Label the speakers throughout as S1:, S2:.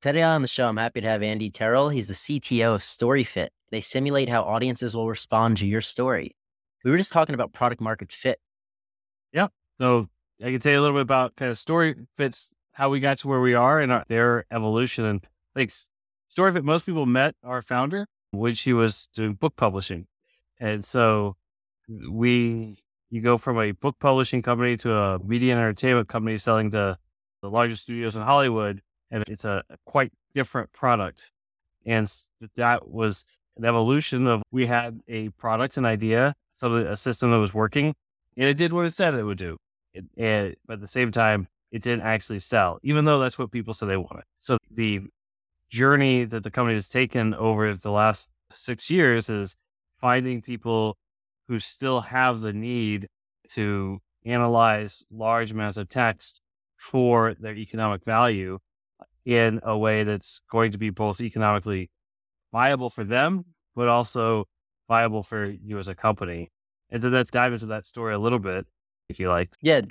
S1: Today on the show, I'm happy to have Andy Terrel. He's the CTO of StoryFit. They simulate how audiences will respond to your story. We were just talking about product market fit.
S2: Yeah. So I can tell you a little bit about kind of StoryFit's how we got to where we are and our, their evolution. And like StoryFit, most people met our founder when she was doing book publishing. And so we, you go from a book publishing company to a media and entertainment company selling to the largest studios in Hollywood and it's a, quite different product. And that was an evolution of we had a product, an idea, so a system that was working, and it did what it said it would do. It, but at the same time, it didn't actually sell, even though that's what people said they wanted. So the journey that the company has taken over the last six years is finding people who still have the need to analyze large amounts of text for their economic value in a way that's going to be both economically viable for them, but also viable for you as a company. And so let's dive into that story a little bit, if you like.
S1: Yeah.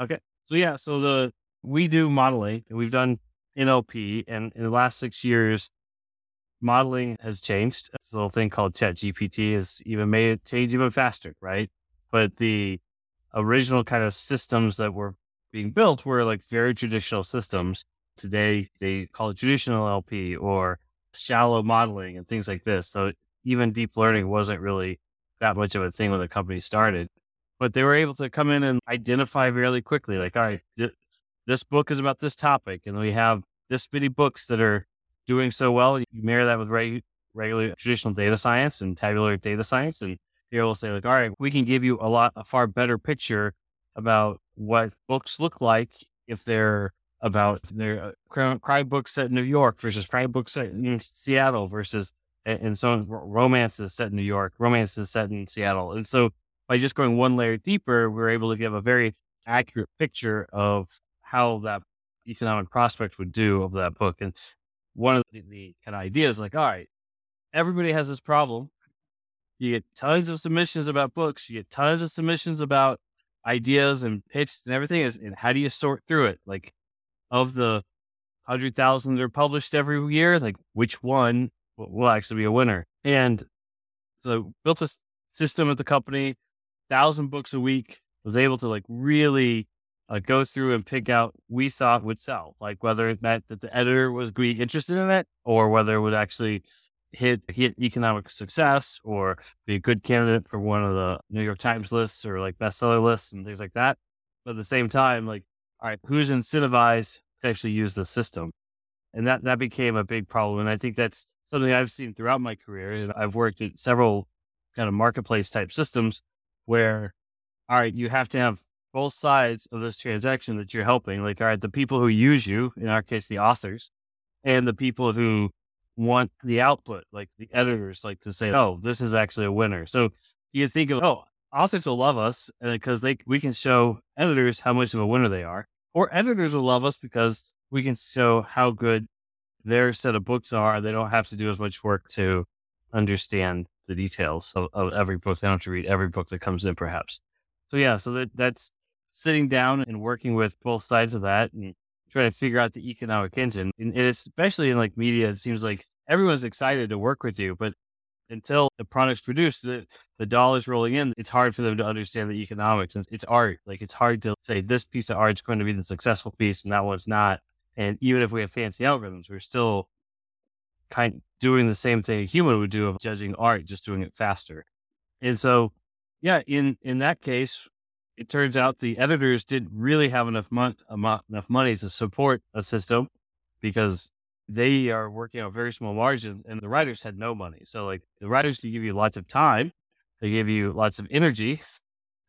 S2: Okay. So yeah, so the we do modeling and we've done NLP and in the last six years, modeling has changed. This little thing called Chat GPT has even made it change even faster, right? But the original kind of systems that were being built were like very traditional systems Today, they call it traditional NLP or shallow modeling and things like this. So even deep learning wasn't really that much of a thing when the company started. But they were able to come in and identify really quickly, like, all right, th- this book is about this topic, and we have this many books that are doing so well. You marry that with reg- regular traditional data science and tabular data science, and they will say, like, all right, we can give you a lot, a far better picture about what books look like if they're about their uh, crime books set in New York versus crime books set in Seattle versus and so romance is set in New York, romances set in Seattle. And so by just going one layer deeper, we are able to give a very accurate picture of how that economic prospect would do of that book. And one of the, the kind of ideas like, all right, everybody has this problem. You get tons of submissions about books, you get tons of submissions about ideas and pitches and everything is and how do you sort through it? Like of the hundred thousand that are published every year, like which one will actually be a winner? And so built a system at the company, thousand books a week, was able to like really uh, go through and pick out we thought would sell, like whether it meant that the editor was be interested in it or whether it would actually hit hit economic success or be a good candidate for one of the New York Times lists or like bestseller lists and things like that. But at the same time, like all right, who's incentivized to actually use the system? And that, that became a big problem. And I think that's something I've seen throughout my career. And I've worked at several kind of marketplace type systems where, all right, you have to have both sides of this transaction that you're helping. Like, all right, the people who use you, in our case, the authors, and the people who want the output, like the editors, like to say, oh, this is actually a winner. So you think of, oh, authors will love us uh, because they we can show editors how much of a winner they are, or editors will love us because we can show how good their set of books are. They don't have to do as much work to understand the details of, of every book. They don't have to read every book that comes in, perhaps. So yeah, so that, that's sitting down and working with both sides of that and trying to figure out the economic engine. And it's especially in like media, it seems like everyone's excited to work with you, but until the product's produced, the, the dollars rolling in, it's hard for them to understand the economics. And it's art. Like it's hard to say this piece of art is going to be the successful piece and that one's not. And even if we have fancy algorithms, we're still kind of doing the same thing a human would do of judging art, just doing it faster. And so, yeah, in, in that case, it turns out the editors didn't really have enough, mon- uh, enough money to support a system because they are working on very small margins and the writers had no money. So like the writers can give you lots of time. They give you lots of energy.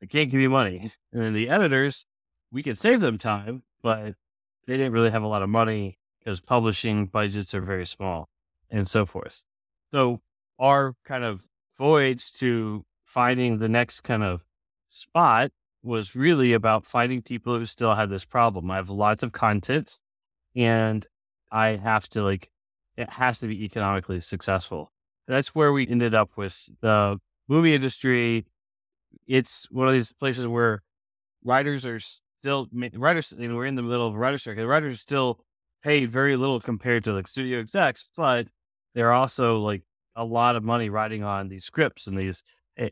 S2: They can't give you money. And then the editors, we can save them time, but they didn't really have a lot of money because publishing budgets are very small and so forth. So our kind of voyage to finding the next kind of spot was really about finding people who still had this problem. I have lots of content and I have to like, it has to be economically successful. That's where we ended up with the movie industry. It's one of these places where writers are still writers. We're in the middle of a writer strike. Writers still paid very little compared to like studio execs, but they're also like a lot of money riding on these scripts and these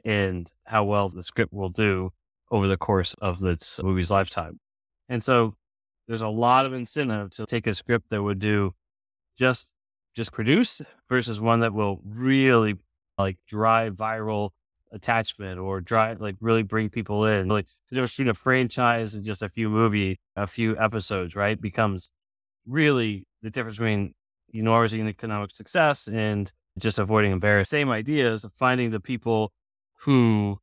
S2: and how well the script will do over the course of this movie's lifetime. And so there's a lot of incentive to take a script that would do just just produce versus one that will really like drive viral attachment or drive like really bring people in. Like you know, shoot a franchise and just a few movie, a few episodes, right? Becomes really the difference between enormous economic success and just avoiding embarrassment. Same ideas of finding the people who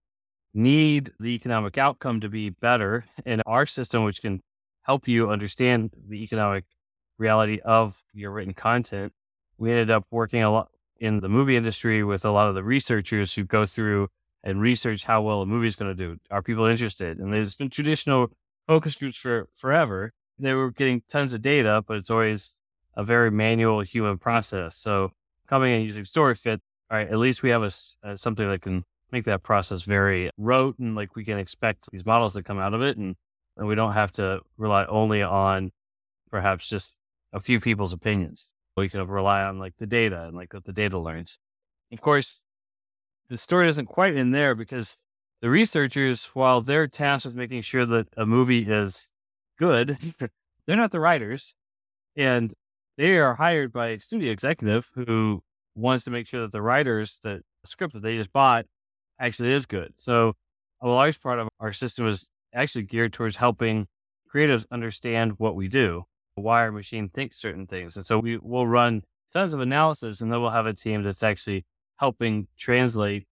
S2: need the economic outcome to be better in our system, which can help you understand the economic reality of your written content. We ended up working a lot in the movie industry with a lot of the researchers who go through and research how well a movie is going to do. Are people interested? And there's been traditional focus groups for forever. They were getting tons of data, but it's always a very manual human process. So coming and using StoryFit, all right, at least we have a, a uh, something that can make that process very rote and like we can expect these models to come out of it and, and we don't have to rely only on perhaps just a few people's opinions. We can rely on like the data and like what the data learns. Of course, the story isn't quite in there because the researchers, while they're tasked with making sure that a movie is good, they're not the writers. And they are hired by a studio executive who wants to make sure that the writers, the script that they just bought actually is good. So a large part of our system is actually geared towards helping creatives understand what we do, why our machine thinks certain things. And so we will run tons of analysis and then we'll have a team that's actually helping translate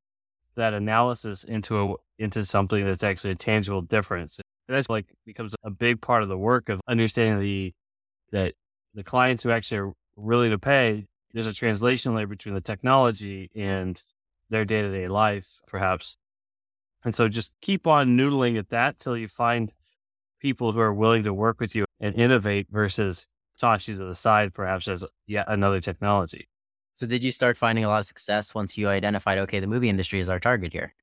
S2: that analysis into a into something that's actually a tangible difference. And that's like becomes a big part of the work of understanding the that the clients who actually are willing to pay, there's a translation layer between the technology and their day to day life, perhaps. And so just keep on noodling at that till you find people who are willing to work with you and innovate versus toss you to the side, perhaps as yet another technology.
S1: So, did you start finding a lot of success once you identified, okay, the movie industry is our target here?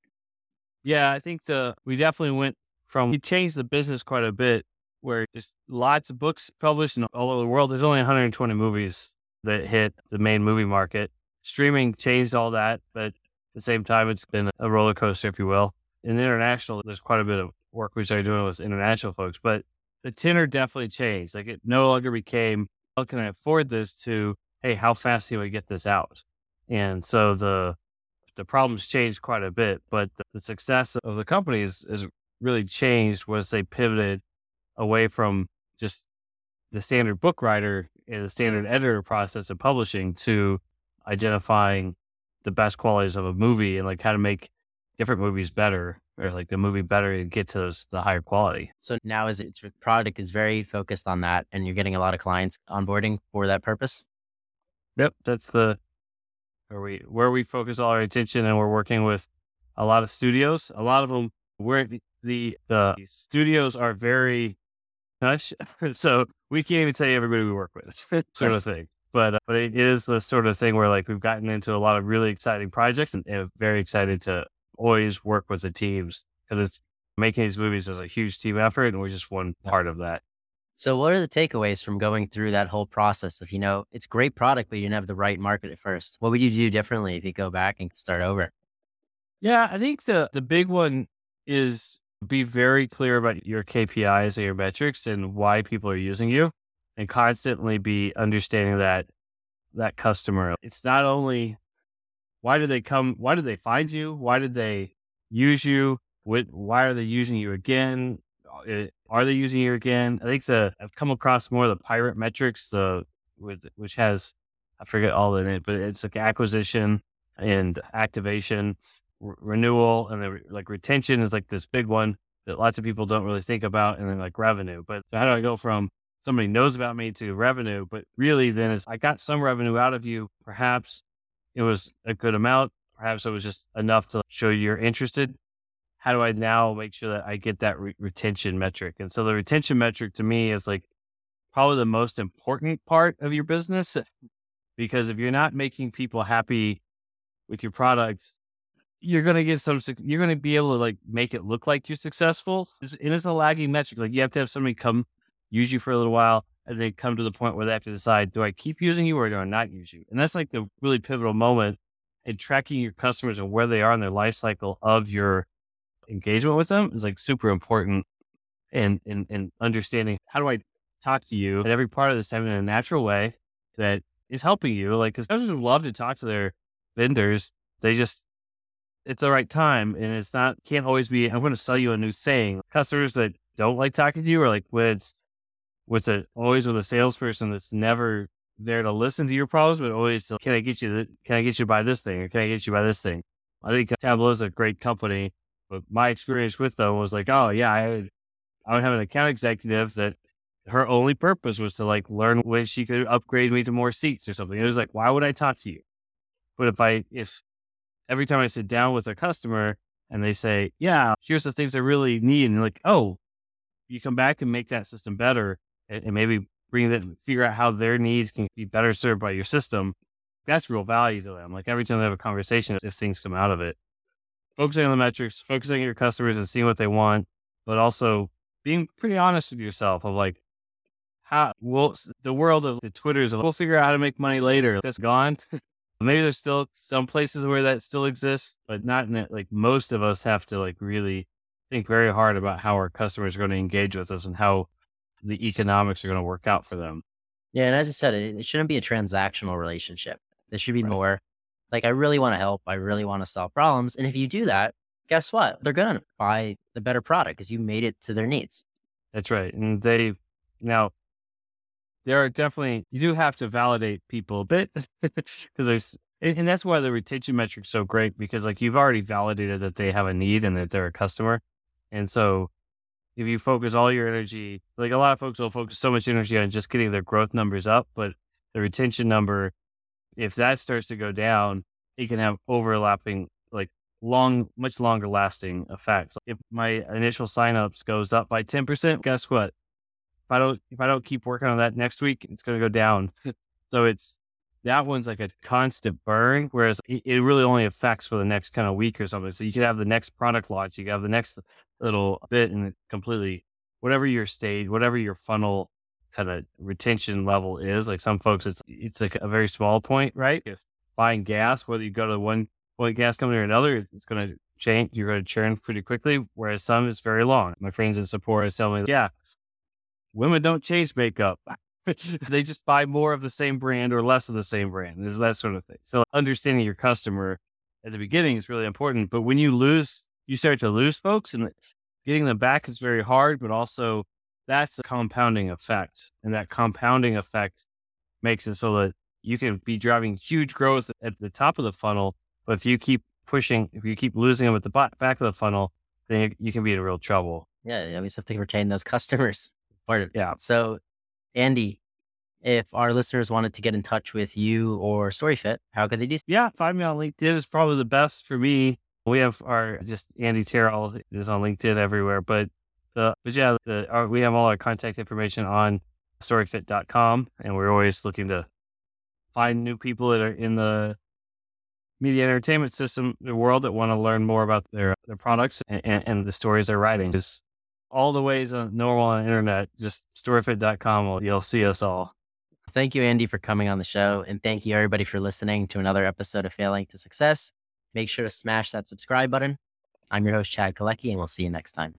S2: Yeah, I think the we definitely went from we changed the business quite a bit, where there's lots of books published in all over the world. There's only 120 movies that hit the main movie market. Streaming changed all that, but at the same time, it's been a roller coaster, if you will. In international, there's quite a bit of work we started doing with international folks, but the tenor definitely changed. Like it no longer became, how can I afford this to, hey, how fast can we get this out? And so the the problems changed quite a bit, but the, the success of the company is, is really changed once they pivoted away from just the standard book writer and the standard editor process of publishing to identifying the best qualities of a movie and like how to make different movies better or like the movie better and get to those, the higher quality.
S1: So now is its product is very focused on that and you're getting a lot of clients onboarding for that purpose?
S2: Yep. That's the where we where we focus all our attention and we're working with a lot of studios. A lot of them where the, the, the studios are very hush. so we can't even say everybody we work with, sort of thing but uh, but it is the sort of thing where like we've gotten into a lot of really exciting projects and, and very excited to always work with the teams because it's making these movies is a huge team effort and we're just one part of that.
S1: So what are the takeaways from going through that whole process If you know, it's great product, but you didn't have the right market at first. What would you do differently if you go back and start over?
S2: Yeah, I think the the big one is be very clear about your KPIs and your metrics and why people are using you and constantly be understanding that that customer. It's not only why did they come, why did they find you? Why did they use you? Why are they using you again? Uh, are they using you again? I think the I've come across more of the pirate metrics, the which has I forget all in it, but it's like acquisition and activation, renewal, and then like retention is like this big one that lots of people don't really think about, and then like revenue. But how do I go from somebody knows about me to revenue, but really then it's, I got some revenue out of you. Perhaps it was a good amount. Perhaps it was just enough to show you're interested. How do I now make sure that I get that re- retention metric? And so the retention metric to me is like probably the most important part of your business eh, because if you're not making people happy with your products, you're going to get some, you're going to be able to like make it look like you're successful. And it's a lagging metric. Like you have to have somebody come use you for a little while, and they come to the point where they have to decide, do I keep using you or do I not use you? And that's like the really pivotal moment in tracking your customers and where they are in their life cycle of your engagement with them is like super important and and and understanding how do I talk to you at every part of this time in a natural way that is helping you. Like, because customers love to talk to their vendors. They just it's the right time, and it's not can't always be. I'm going to sell you a new thing. Customers that don't like talking to you, or like when it's with a always with a salesperson that's never there to listen to your problems, but always can I get you the, can I get you by this thing or can I get you by this thing? I think Tableau is a great company, but my experience with them was like, oh yeah, I I would have an account executive that her only purpose was to like learn when she could upgrade me to more seats or something. It was like, why would I talk to you? But if I, if every time I sit down with a customer and they say, yeah, here's the things I really need. And like, oh, you come back and make that system better and, maybe bring that, figure out how their needs can be better served by your system. That's real value to them. Like every time they have a conversation, if things come out of it, focusing on the metrics, focusing on your customers and seeing what they want, but also being pretty honest with yourself of like, how well the world of the Twitters, we'll figure out how to make money later. That's gone. Maybe there's still some places where that still exists, but not in it. Like most of us have to like really think very hard about how our customers are going to engage with us and how the economics are going to work out for them.
S1: Yeah. And as I said, it, it shouldn't be a transactional relationship. There should be right. more like, I really want to help. I really want to solve problems. And if you do that, guess what? They're going to buy the better product because you made it to their needs.
S2: That's right. And they now there are definitely you do have to validate people a bit because there's and that's why the retention metric's so great because like you've already validated that they have a need and that they're a customer. And so if you focus all your energy, like a lot of folks will focus so much energy on just getting their growth numbers up, but the retention number, if that starts to go down, it can have overlapping like long, much longer lasting effects. If my initial signups goes up by 10%, guess what? If I don't, if I don't keep working on that next week, it's going to go down. so it's, that one's like a constant burn, whereas it, really only affects for the next kind of week or something. So you could have the next product launch, you could have the next little bit and completely, whatever your stage, whatever your funnel kind of retention level is. Like some folks, it's, it's like a very small point, right? If buying gas, whether you go to one one gas company or another, it's going to change. You're going to churn pretty quickly. Whereas some is very long. My friends in support tell me, yeah, women don't change makeup. they just buy more of the same brand or less of the same brand. There's that sort of thing. So understanding your customer at the beginning is really important. But when you lose, you start to lose folks and getting them back is very hard, but also that's a compounding effect. And that compounding effect makes it so that you can be driving huge growth at the top of the funnel but if you keep pushing, if you keep losing them at the back of the funnel, then you, can be in real trouble.
S1: Yeah, I mean, you have to retain those customers.
S2: Part of
S1: yeah. So, Andy, if our listeners wanted to get in touch with you or StoryFit, how could they do? So?
S2: Yeah, find me on LinkedIn is probably the best for me. We have our just Andy Terrel is on LinkedIn everywhere, but the but yeah, the, our, we have all our contact information on storyfit.com, and we're always looking to find new people that are in the media entertainment system, the world that want to learn more about their their products and, and, and the stories they're writing. Just all the ways on normal on internet, just storyfit.com, you'll see us all.
S1: Thank you, Andy, for coming on the show. And thank you, everybody, for listening to another episode of Failing to Success. Make sure to smash that subscribe button. I'm your host, Chad Kalecki, and we'll see you next time.